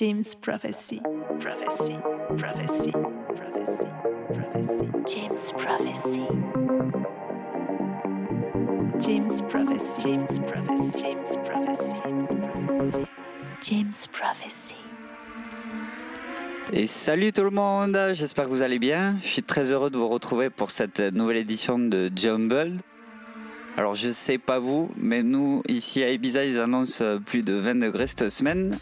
James Prophecy. Prophecy. Prophecy. Prophecy. Prophecy. James Prophecy. James Prophecy. James Prophecy. James Prophecy. James Prophecy. Et salut tout le monde, j'espère que vous allez bien. Je suis très heureux de vous retrouver pour cette nouvelle édition de Jumble. Alors je sais pas vous, mais nous ici à Ibiza ils annoncent plus de 20 degrés cette semaine.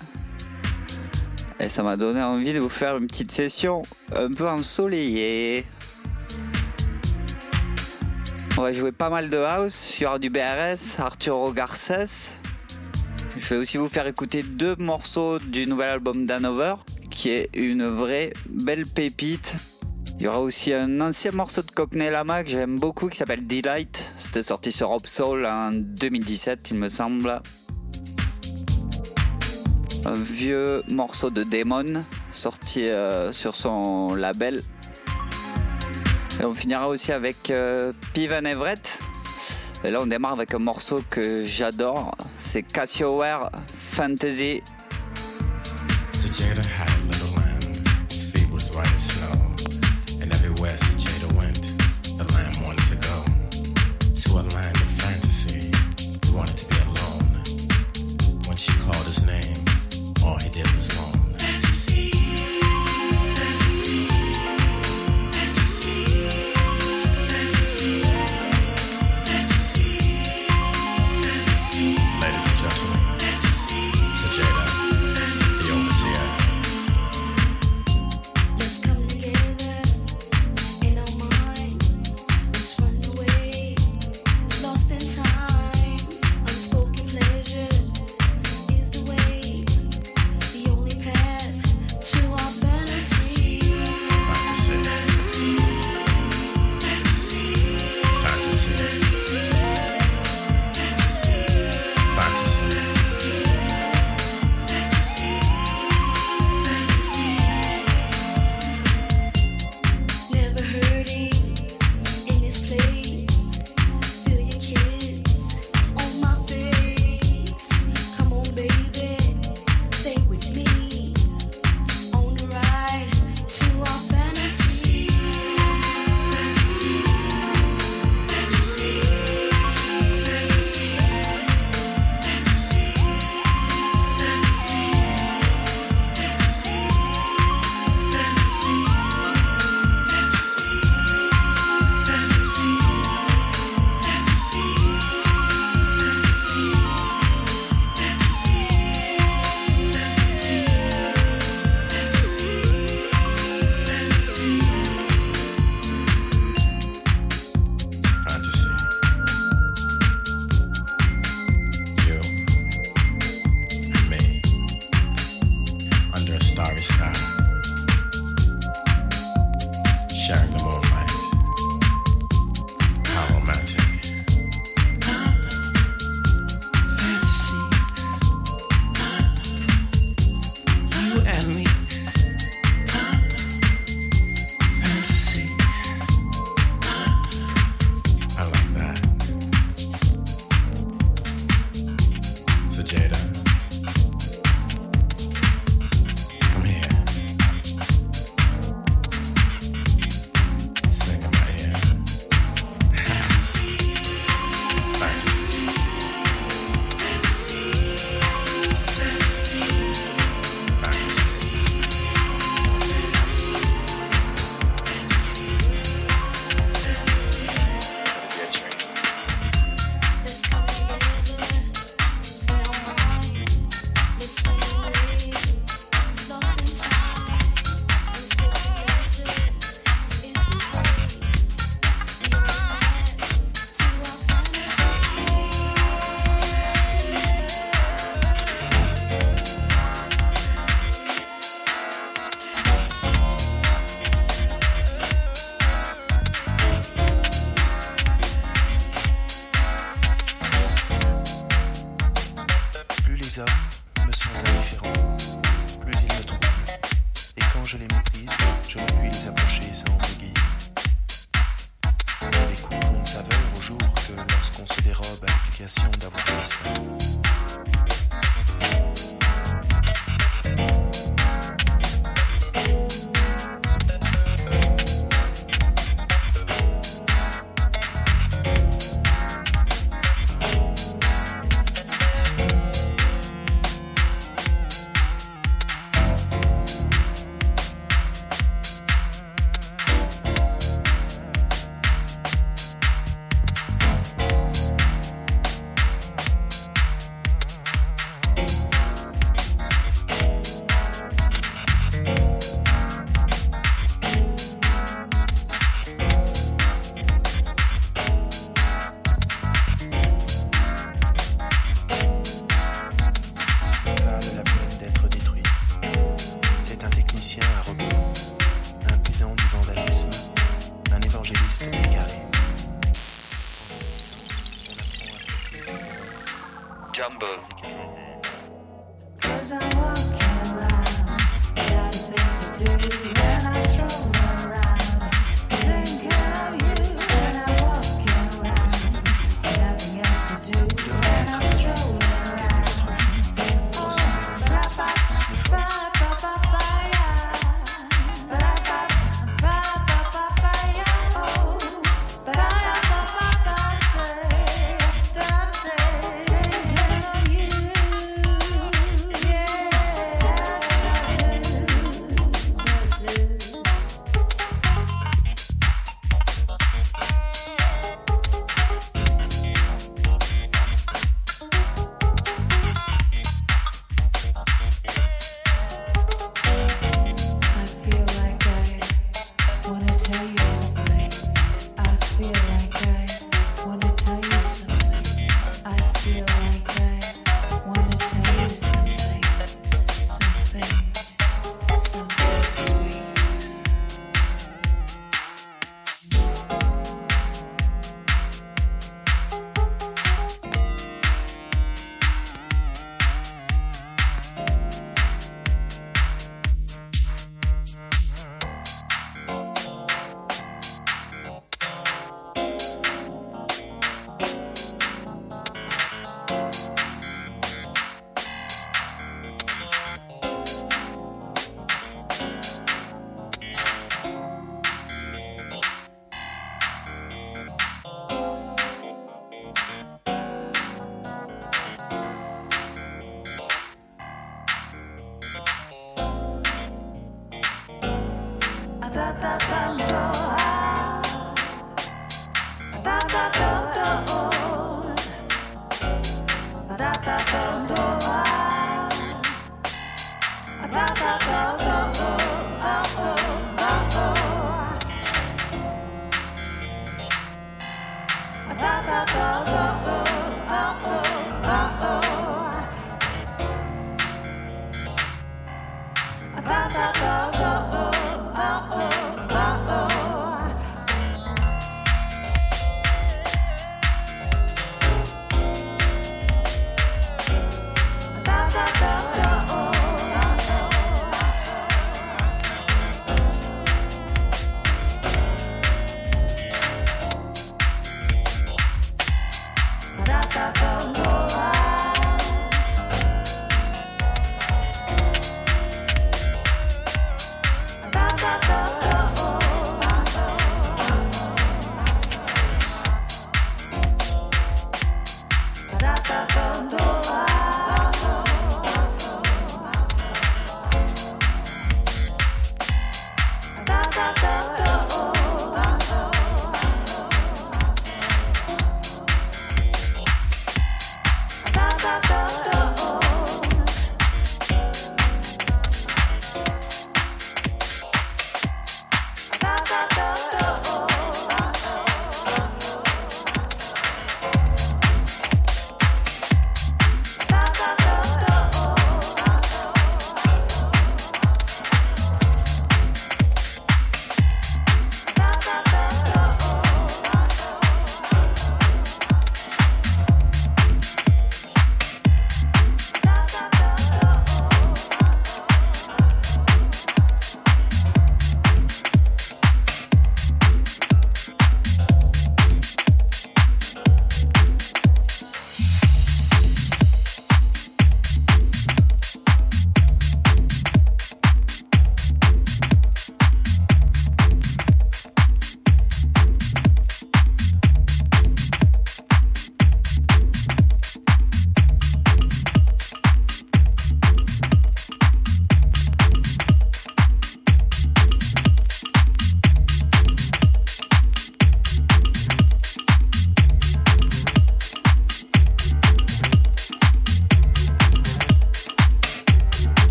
Et ça m'a donné envie de vous faire une petite session un peu ensoleillée. On va jouer pas mal de house, il y aura du BRS, Arturo Garces. Je vais aussi vous faire écouter deux morceaux du nouvel album d'Hanover, qui est une vraie belle pépite. Il y aura aussi un ancien morceau de Cockney Lama que j'aime beaucoup qui s'appelle Delight. C'était sorti sur Rob Soul en 2017, il me semble. Un vieux morceau de Demon sorti euh, sur son label. Et on finira aussi avec euh, Everett. Et là, on démarre avec un morceau que j'adore. C'est Cassioware Fantasy.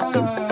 ah.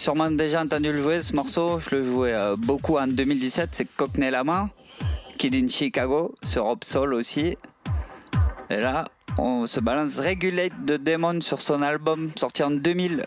Sûrement déjà entendu le jouer ce morceau. Je le jouais euh, beaucoup en 2017. C'est Cockney Lama, Kid in Chicago, sur Rob Soul aussi. Et là, on se balance Regulate de Demon sur son album sorti en 2000.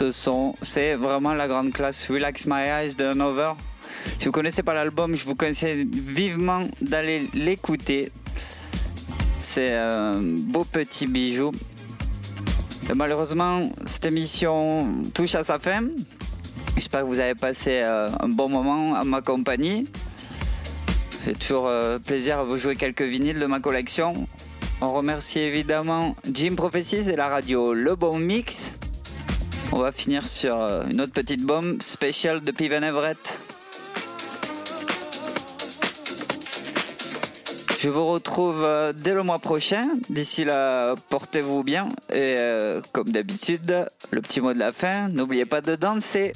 Ce son, c'est vraiment la grande classe. Relax My Eyes de Hanover. Si vous connaissez pas l'album, je vous conseille vivement d'aller l'écouter. C'est un beau petit bijou. Malheureusement, cette émission touche à sa fin. J'espère que vous avez passé euh, un bon moment à ma compagnie. C'est toujours euh, plaisir à vous jouer quelques vinyles de ma collection. On remercie évidemment Jim Prophecies et la radio Le Bon Mix. On va finir sur euh, une autre petite bombe spéciale de Piven Everett. Je vous retrouve euh, dès le mois prochain. D'ici là, portez-vous bien. Et euh, comme d'habitude, le petit mot de la fin, n'oubliez pas de danser.